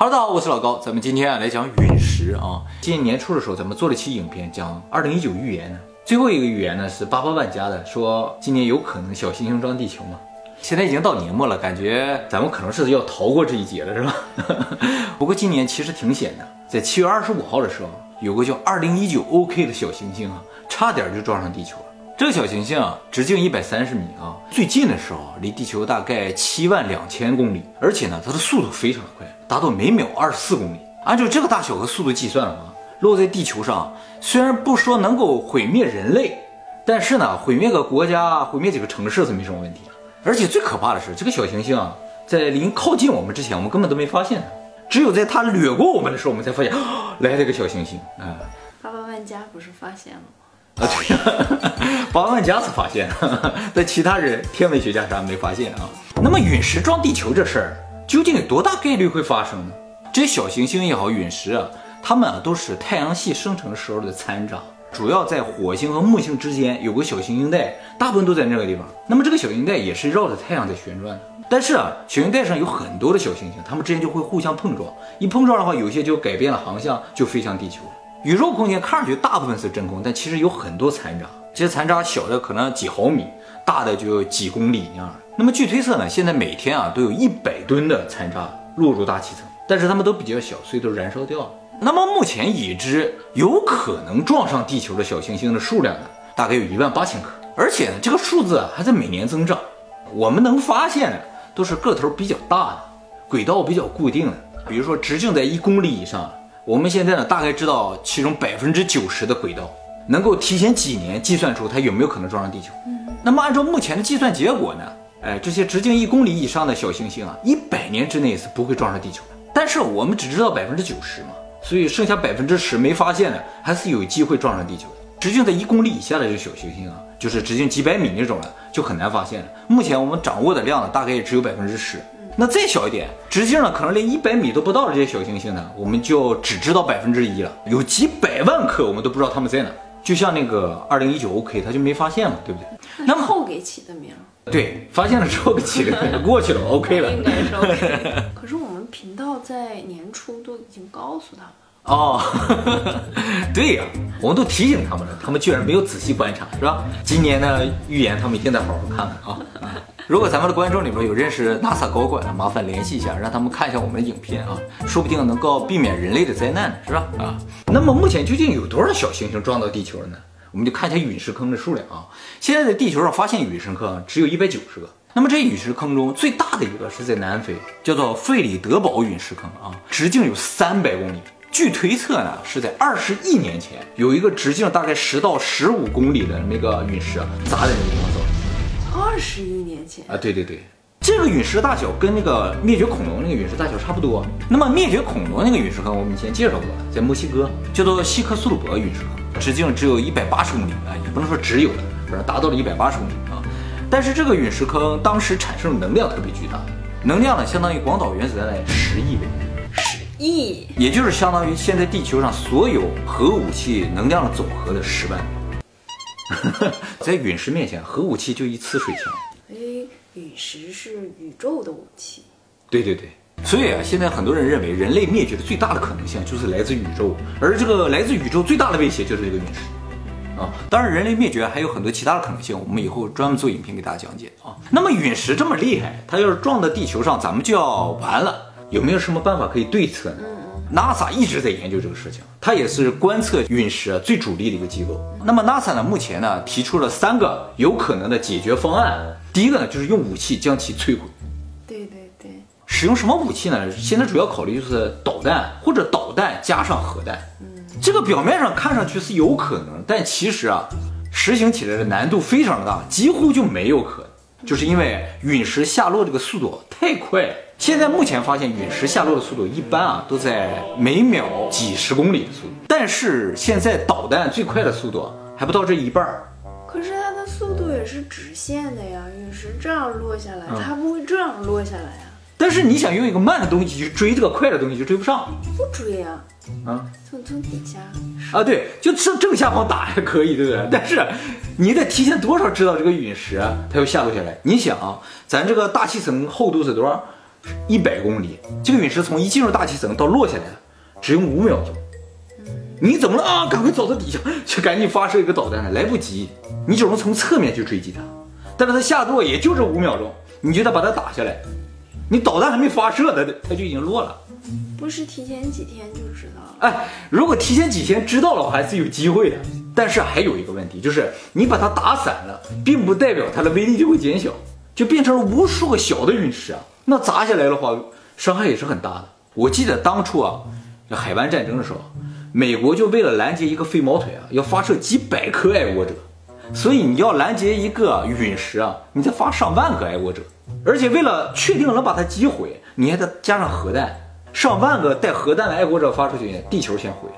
Hello，大家好，我是老高，咱们今天啊来讲陨石啊。今年年初的时候，咱们做了期影片，讲二零一九预言呢。最后一个预言呢是八八万家的，说今年有可能小行星撞地球嘛。现在已经到年末了，感觉咱们可能是要逃过这一劫了，是吧？不过今年其实挺险的，在七月二十五号的时候，有个叫二零一九 OK 的小行星啊，差点就撞上地球了。这个小行星啊，直径一百三十米啊，最近的时候离地球大概七万两千公里，而且呢，它的速度非常的快，达到每秒二十四公里。按照这个大小和速度计算的话，落在地球上，虽然不说能够毁灭人类，但是呢，毁灭个国家、毁灭几个城市是没什么问题的。而且最可怕的是，这个小行星啊，在临靠近我们之前，我们根本都没发现它，只有在它掠过我们的时候，我们才发现，来了个小行星啊。八八万家不是发现了吗？啊，对，八万加是发现了，但其他人天文学家啥没发现啊。那么陨石撞地球这事儿究竟有多大概率会发生呢？这些小行星也好，陨石啊，它们啊都是太阳系生成时候的残渣，主要在火星和木星之间有个小行星带，大部分都在那个地方。那么这个小行星带也是绕着太阳在旋转的。但是啊，小行星带上有很多的小行星，它们之间就会互相碰撞，一碰撞的话，有些就改变了航向，就飞向地球。宇宙空间看上去大部分是真空，但其实有很多残渣。这些残渣小的可能几毫米，大的就几公里那样。那么据推测呢，现在每天啊都有一百吨的残渣落入大气层，但是它们都比较小，所以都燃烧掉了。那么目前已知有可能撞上地球的小行星的数量呢，大概有一万八千颗，而且呢这个数字啊还在每年增长。我们能发现的都是个头比较大的，轨道比较固定的，比如说直径在一公里以上。我们现在呢，大概知道其中百分之九十的轨道，能够提前几年计算出它有没有可能撞上地球。那么按照目前的计算结果呢，哎，这些直径一公里以上的小行星啊，一百年之内是不会撞上地球的。但是我们只知道百分之九十嘛，所以剩下百分之十没发现的，还是有机会撞上地球的。直径在一公里以下的这个小行星啊，就是直径几百米那种了，就很难发现了。目前我们掌握的量呢，大概也只有百分之十。那再小一点，直径呢可能连一百米都不到的这些小行星呢，我们就只知道百分之一了。有几百万颗，我们都不知道它们在哪。就像那个二零一九 OK，它就没发现嘛，对不对？那么后给起的名？对，发现了之后给起的，过去了，OK 了。应该是 OK。可是我们频道在年初都已经告诉他们。哦，对呀，我们都提醒他们了，他们居然没有仔细观察，是吧？今年的预言，他们一定得好好看看啊。如果咱们的观众里边有认识 NASA 高管的，麻烦联系一下，让他们看一下我们的影片啊，说不定能够避免人类的灾难呢，是吧？啊，那么目前究竟有多少小行星撞到地球了呢？我们就看一下陨石坑的数量啊。现在在地球上发现陨石坑只有一百九十个。那么这陨石坑中最大的一个是在南非，叫做费里德堡陨石坑啊，直径有三百公里。据推测呢，是在二十亿年前有一个直径大概十到十五公里的那个陨石砸在那个地方。二十亿年前啊，对对对，这个陨石大小跟那个灭绝恐龙那个陨石大小差不多。那么灭绝恐龙那个陨石坑，我们以前介绍过，在墨西哥叫做希克苏鲁伯陨石坑，直径只有一百八十公里啊，也不能说只有了，反正达到了一百八十公里啊。但是这个陨石坑当时产生的能量特别巨大，能量呢相当于广岛原子弹的十亿倍，十亿，也就是相当于现在地球上所有核武器能量的总和的十万。在陨石面前，核武器就一呲水枪。哎，陨石是宇宙的武器。对对对，所以啊，现在很多人认为人类灭绝的最大的可能性就是来自宇宙，而这个来自宇宙最大的威胁就是这个陨石。啊，当然人类灭绝还有很多其他的可能性，我们以后专门做影片给大家讲解啊。那么陨石这么厉害，它要是撞到地球上，咱们就要完了。有没有什么办法可以对策呢？NASA 一直在研究这个事情，它也是观测陨石最主力的一个机构。那么 NASA 呢，目前呢提出了三个有可能的解决方案。第一个呢，就是用武器将其摧毁。对对对。使用什么武器呢？现在主要考虑就是导弹或者导弹加上核弹。嗯。这个表面上看上去是有可能，但其实啊，实行起来的难度非常的大，几乎就没有可能。就是因为陨石下落这个速度太快。现在目前发现陨石下落的速度一般啊，都在每秒几十公里的速度。但是现在导弹最快的速度还不到这一半儿。可是它的速度也是直线的呀，陨石这样落下来，它不会这样落下来呀。但是你想用一个慢的东西去追这个快的东西，就追不上。不追呀，啊，从从底下啊，对，就正正下方打还可以，对不对？但是你得提前多少知道这个陨石它要下落下来？你想啊，咱这个大气层厚度是多少？一百公里，这个陨石从一进入大气层到落下来，只用五秒钟。你怎么了啊？赶快走到底下，去赶紧发射一个导弹，来不及，你只能从侧面去追击它。但是它下落也就这五秒钟，你就得把它打下来。你导弹还没发射呢，它就已经落了。不是提前几天就知道了？哎，如果提前几天知道了，我还是有机会的。但是还有一个问题，就是你把它打散了，并不代表它的威力就会减小，就变成了无数个小的陨石啊。那砸下来的话，伤害也是很大的。我记得当初啊，海湾战争的时候。美国就为了拦截一个飞毛腿啊，要发射几百颗爱国者，所以你要拦截一个陨石啊，你得发上万个爱国者，而且为了确定能把它击毁，你还得加上核弹，上万个带核弹的爱国者发出去，地球先毁，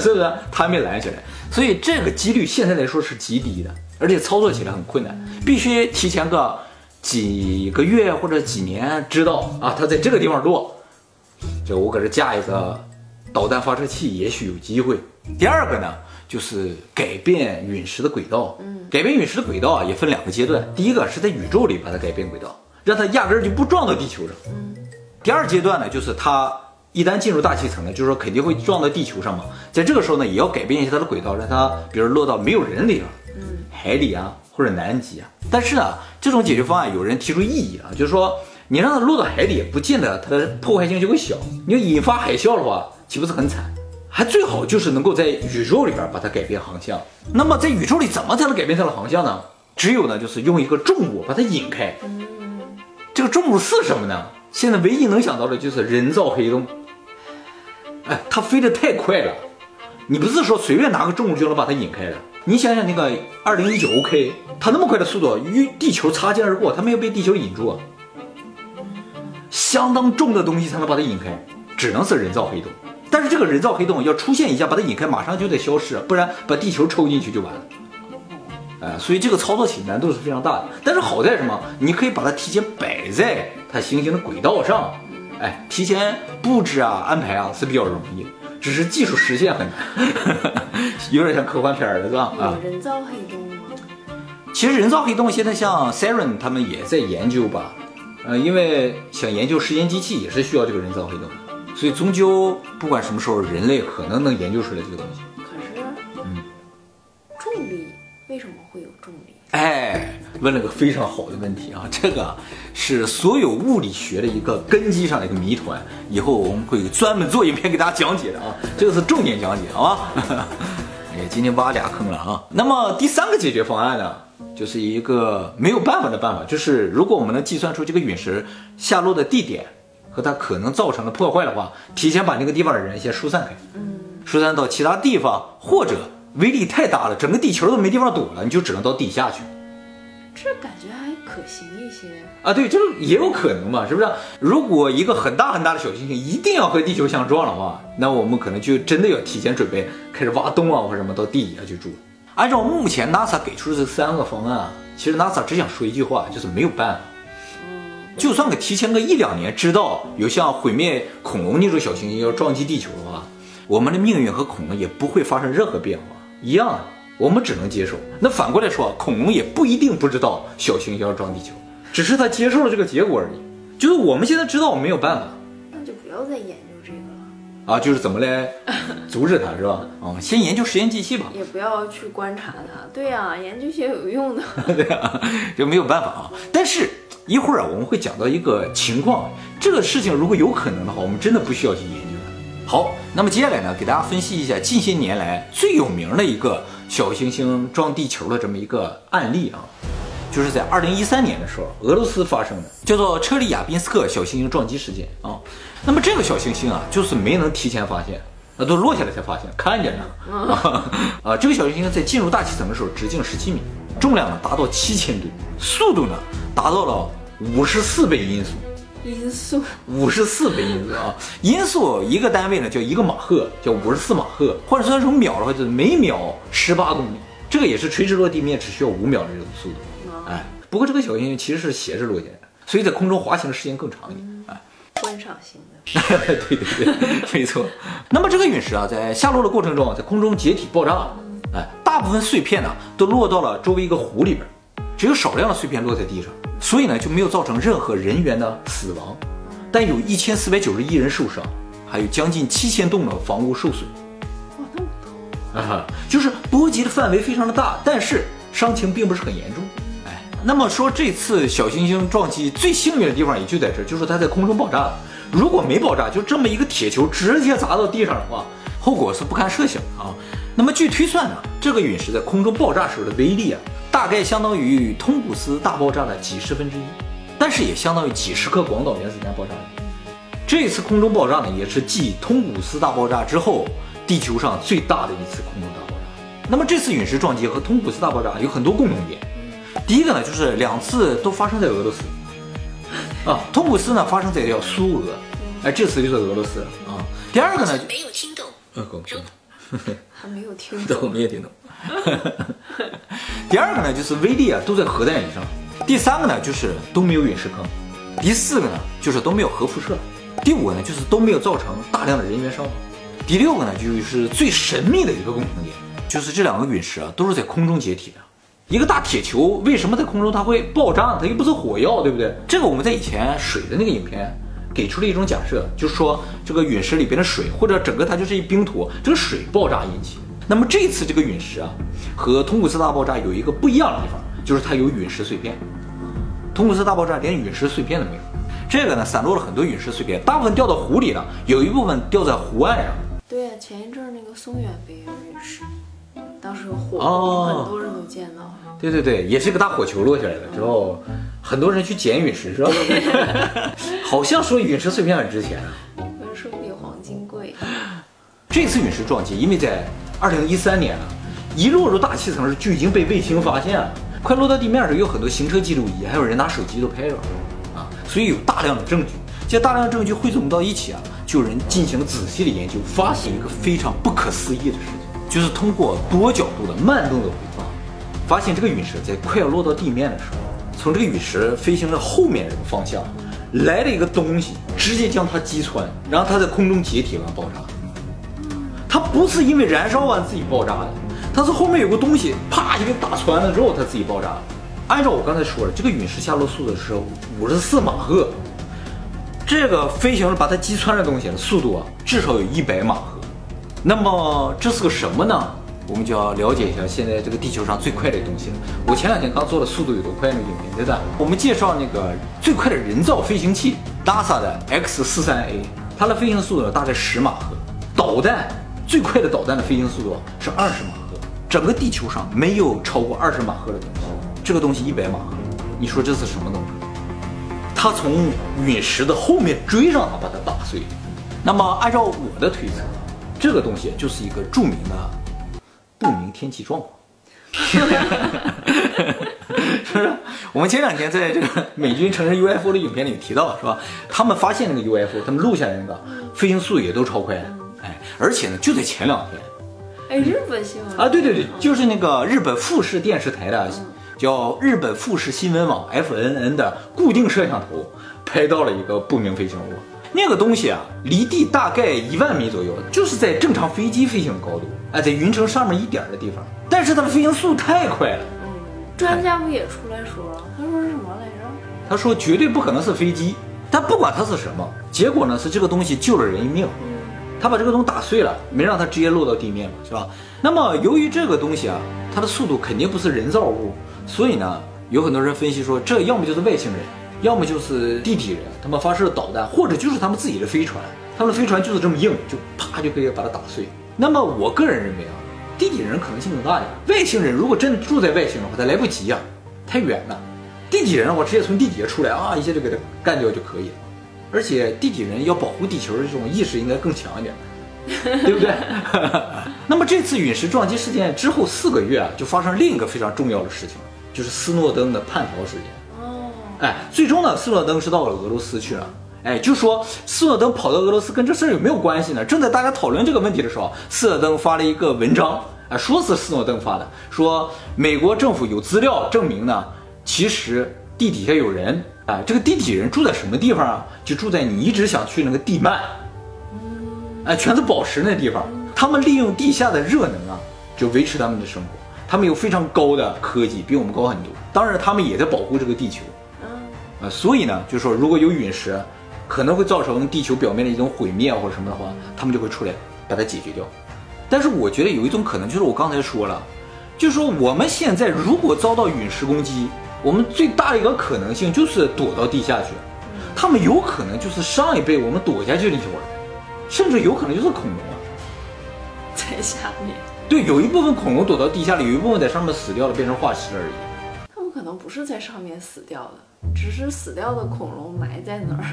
是不是？他没拦起来，所以这个几率现在来说是极低的，而且操作起来很困难，必须提前个几个月或者几年知道啊，它在这个地方落，就我搁这架一个。导弹发射器也许有机会。第二个呢，就是改变陨石的轨道。嗯，改变陨石的轨道啊，也分两个阶段。第一个是在宇宙里把它改变轨道，让它压根儿就不撞到地球上。嗯。第二阶段呢，就是它一旦进入大气层呢，就是说肯定会撞到地球上嘛。在这个时候呢，也要改变一下它的轨道，让它比如落到没有人的地方，嗯，海里啊或者南极啊。但是呢，这种解决方案有人提出异议啊，就是说你让它落到海底，不见得它的破坏性就会小。你要引发海啸的话。岂不是很惨？还最好就是能够在宇宙里边把它改变航向。那么在宇宙里怎么才能改变它的航向呢？只有呢，就是用一个重物把它引开。这个重物是什么呢？现在唯一能想到的就是人造黑洞。哎，它飞得太快了，你不是说随便拿个重物就能把它引开的。你想想那个二零一九 OK，它那么快的速度与地球擦肩而过，它没有被地球引住，相当重的东西才能把它引开，只能是人造黑洞。但是这个人造黑洞要出现一下，把它引开，马上就得消失，不然把地球抽进去就完了。哎，所以这个操作起难度是非常大的。但是好在什么？你可以把它提前摆在它行星的轨道上，哎，提前布置啊、安排啊是比较容易，只是技术实现很难，有点像科幻片了，是吧？啊，人造黑洞吗？其实人造黑洞现在像 CERN 他们也在研究吧，呃，因为想研究时间机器也是需要这个人造黑洞。所以终究不管什么时候，人类可能能研究出来这个东西。可是，嗯，重力为什么会有重力？哎，问了个非常好的问题啊！这个是所有物理学的一个根基上的一个谜团，以后我们会专门做一篇给大家讲解的啊！这个是重点讲解，好吗？哎，今天挖俩坑了啊！那么第三个解决方案呢，就是一个没有办法的办法，就是如果我们能计算出这个陨石下落的地点。和它可能造成的破坏的话，提前把那个地方的人先疏散开，嗯，疏散到其他地方，或者威力太大了，整个地球都没地方躲了，你就只能到地下去。这感觉还可行一些啊，对，就是也有可能嘛，是不是？如果一个很大很大的小行星一定要和地球相撞的话，那我们可能就真的要提前准备，开始挖洞啊或者什么到地底下去住。按照目前 NASA 给出的这三个方案，其实 NASA 只想说一句话，就是没有办法。就算给提前个一两年知道有像毁灭恐龙那种小行星要撞击地球的话，我们的命运和恐龙也不会发生任何变化，一样，我们只能接受。那反过来说，恐龙也不一定不知道小行星要撞地球，只是他接受了这个结果而已。就是我们现在知道，我没有办法，那就不要再研究这个了啊！就是怎么来 阻止它，是吧？啊，先研究实验机器吧，也不要去观察它。对呀，研究些有用的。对呀，就没有办法啊。但是。一会儿啊，我们会讲到一个情况，这个事情如果有可能的话，我们真的不需要去研究它。好，那么接下来呢，给大家分析一下近些年来最有名的一个小行星撞地球的这么一个案例啊，就是在二零一三年的时候，俄罗斯发生的，叫做车里亚宾斯克小行星撞击事件啊。那么这个小行星啊，就是没能提前发现，那都落下来才发现，看见了 啊。这个小行星在进入大气层的时候，直径十七米，重量呢达到七千吨，速度呢达到了。五十四倍音速，音速五十四倍音速啊！音速一个单位呢叫一个马赫，叫五十四马赫，或者算成秒的话就是每秒十八公里。这个也是垂直落地面只需要五秒的这种速度。哎，不过这个小行星其实是斜着落下来的，所以在空中滑行的时间更长一点。哎，观赏型的。对对对，没错。那么这个陨石啊，在下落的过程中，在空中解体爆炸，哎，大部分碎片呢都落到了周围一个湖里边，只有少量的碎片落在地上。所以呢就没有造成任何人员的死亡，但有一千四百九十一人受伤，还有将近七千栋的房屋受损。哇，那么多！啊，就是波及的范围非常的大，但是伤情并不是很严重。哎，那么说这次小行星撞击最幸运的地方也就在这儿，就是它在空中爆炸了。如果没爆炸，就这么一个铁球直接砸到地上的话，后果是不堪设想啊。那么据推算呢，这个陨石在空中爆炸时候的威力啊，大概相当于通古斯大爆炸的几十分之一，但是也相当于几十颗广岛原子弹爆炸。这次空中爆炸呢，也是继通古斯大爆炸之后，地球上最大的一次空中大爆炸。那么这次陨石撞击和通古斯大爆炸有很多共同点。第一个呢，就是两次都发生在俄罗斯。啊，通古斯呢发生在叫苏俄，哎，这次就是俄罗斯啊。第二个呢，没有听懂。呃，还没有听对，我懂。们也听懂。第二个呢，就是威力啊都在核弹以上。第三个呢，就是都没有陨石坑。第四个呢，就是都没有核辐射。第五个呢，就是都没有造成大量的人员伤亡。第六个呢，就是最神秘的一个共同点，就是这两个陨石啊都是在空中解体的。一个大铁球为什么在空中它会爆炸？它又不是火药，对不对？这个我们在以前水的那个影片给出了一种假设，就是说这个陨石里边的水或者整个它就是一冰坨，这个水爆炸引起。那么这次这个陨石啊，和通古斯大爆炸有一个不一样的地方，就是它有陨石碎片。通古斯大爆炸连陨石碎片都没有，这个呢散落了很多陨石碎片，大部分掉到湖里了，有一部分掉在湖岸上。对呀，前一阵那个松远不也陨石？当时火哦，很多人都见到了。对对对，也是个大火球落下来了之后，很多人去捡陨石是吧？好像说陨石碎片很值钱啊。文说比黄金贵。这次陨石撞击，因为在二零一三年啊，一落入大气层时就已经被卫星发现了，快落到地面时有很多行车记录仪，还有人拿手机都拍着了啊，所以有大量的证据。这大量证据汇总到一起啊，就有人进行仔细的研究，发现一个非常不可思议的事情，就是通过多角度的慢动作回放，发现这个陨石在快要落到地面的时候，从这个陨石飞行的后面这个方向来了一个东西，直接将它击穿，然后它在空中解体完爆炸。它不是因为燃烧完自己爆炸的，它是后面有个东西啪就给打穿了之后它自己爆炸。按照我刚才说的，这个陨石下落速度是五十四马赫，这个飞行把它击穿的东西的速度啊，至少有一百马赫。那么这是个什么呢？我们就要了解一下现在这个地球上最快的东西了。我前两天刚做了速度有多快那个影片，对吧？我们介绍那个最快的人造飞行器 NASA 的 X 四三 A，它的飞行速度大概十马赫。导弹最快的导弹的飞行速度是二十马赫，整个地球上没有超过二十马赫的东西。这个东西一百马赫，你说这是什么东西？它从陨石的后面追上它，把它打碎。那么按照我的推测，这个东西就是一个著名的不明天气状况。是不是？我们前两天在这个美军承认 UFO 的影片里提到，是吧？他们发现那个 UFO，他们录下来那个飞行速度也都超快，哎，而且呢，就在前两天哎，日本新闻啊，对对对，就是那个日本富士电视台的叫日本富士新闻网 FNN 的固定摄像头拍到了一个不明飞行物。那个东西啊，离地大概一万米左右，就是在正常飞机飞行的高度，哎，在云层上面一点的地方。但是它的飞行速度太快了，嗯专家不也出来说了？他说是什么来着？他说绝对不可能是飞机。但不管它是什么，结果呢是这个东西救了人一命。他把这个东西打碎了，没让它直接落到地面嘛，是吧？那么由于这个东西啊，它的速度肯定不是人造物，所以呢，有很多人分析说，这要么就是外星人，要么就是地底人，他们发射导弹，或者就是他们自己的飞船，他们的飞船就是这么硬，就啪就可以把它打碎。那么我个人认为啊，地底人可能性更大一点。外星人如果真的住在外星的话，他来不及呀、太远了。地底人我直接从地底下出来啊，一下就给他干掉就可以了。而且地底人要保护地球的这种意识应该更强一点，对不对？那么这次陨石撞击事件之后四个月啊，就发生另一个非常重要的事情，就是斯诺登的叛逃事件。哎，最终呢，斯诺登是到了俄罗斯去了。哎，就说斯诺登跑到俄罗斯跟这事儿有没有关系呢？正在大家讨论这个问题的时候，斯诺登发了一个文章，啊，说是斯诺登发的，说美国政府有资料证明呢，其实地底下有人，啊，这个地底人住在什么地方啊？就住在你一直想去那个地幔，哎，全是宝石那地方，他们利用地下的热能啊，就维持他们的生活。他们有非常高的科技，比我们高很多。当然，他们也在保护这个地球。嗯，啊，所以呢，就是说如果有陨石，可能会造成地球表面的一种毁灭或者什么的话，他们就会出来把它解决掉。但是我觉得有一种可能，就是我刚才说了，就是说我们现在如果遭到陨石攻击，我们最大的一个可能性就是躲到地下去。他们有可能就是上一辈我们躲下去那些人，甚至有可能就是恐龙啊，在下面。对，有一部分恐龙躲到地下里，有一部分在上面死掉了，变成化石而已。可能不是在上面死掉的，只是死掉的恐龙埋在那儿。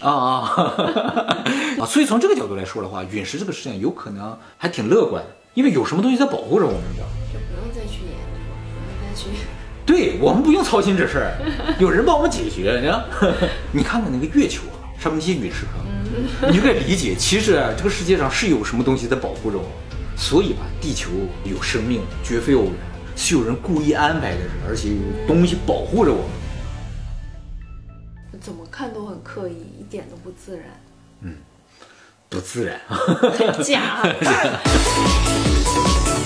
啊啊啊！所以从这个角度来说的话，陨石这个事情有可能还挺乐观，因为有什么东西在保护着我们，你知道吗？就不用再去研究，不用再去。对我们不用操心这事儿，有人帮我们解决。你看，你看看那个月球啊，上面那些陨石坑，你就可以理解，其实啊，这个世界上是有什么东西在保护着我们。所以吧，地球有生命绝非偶然，是有人故意安排的，而且有东西保护着我们。怎么看都很刻意，一点都不自然，嗯不自然。很假。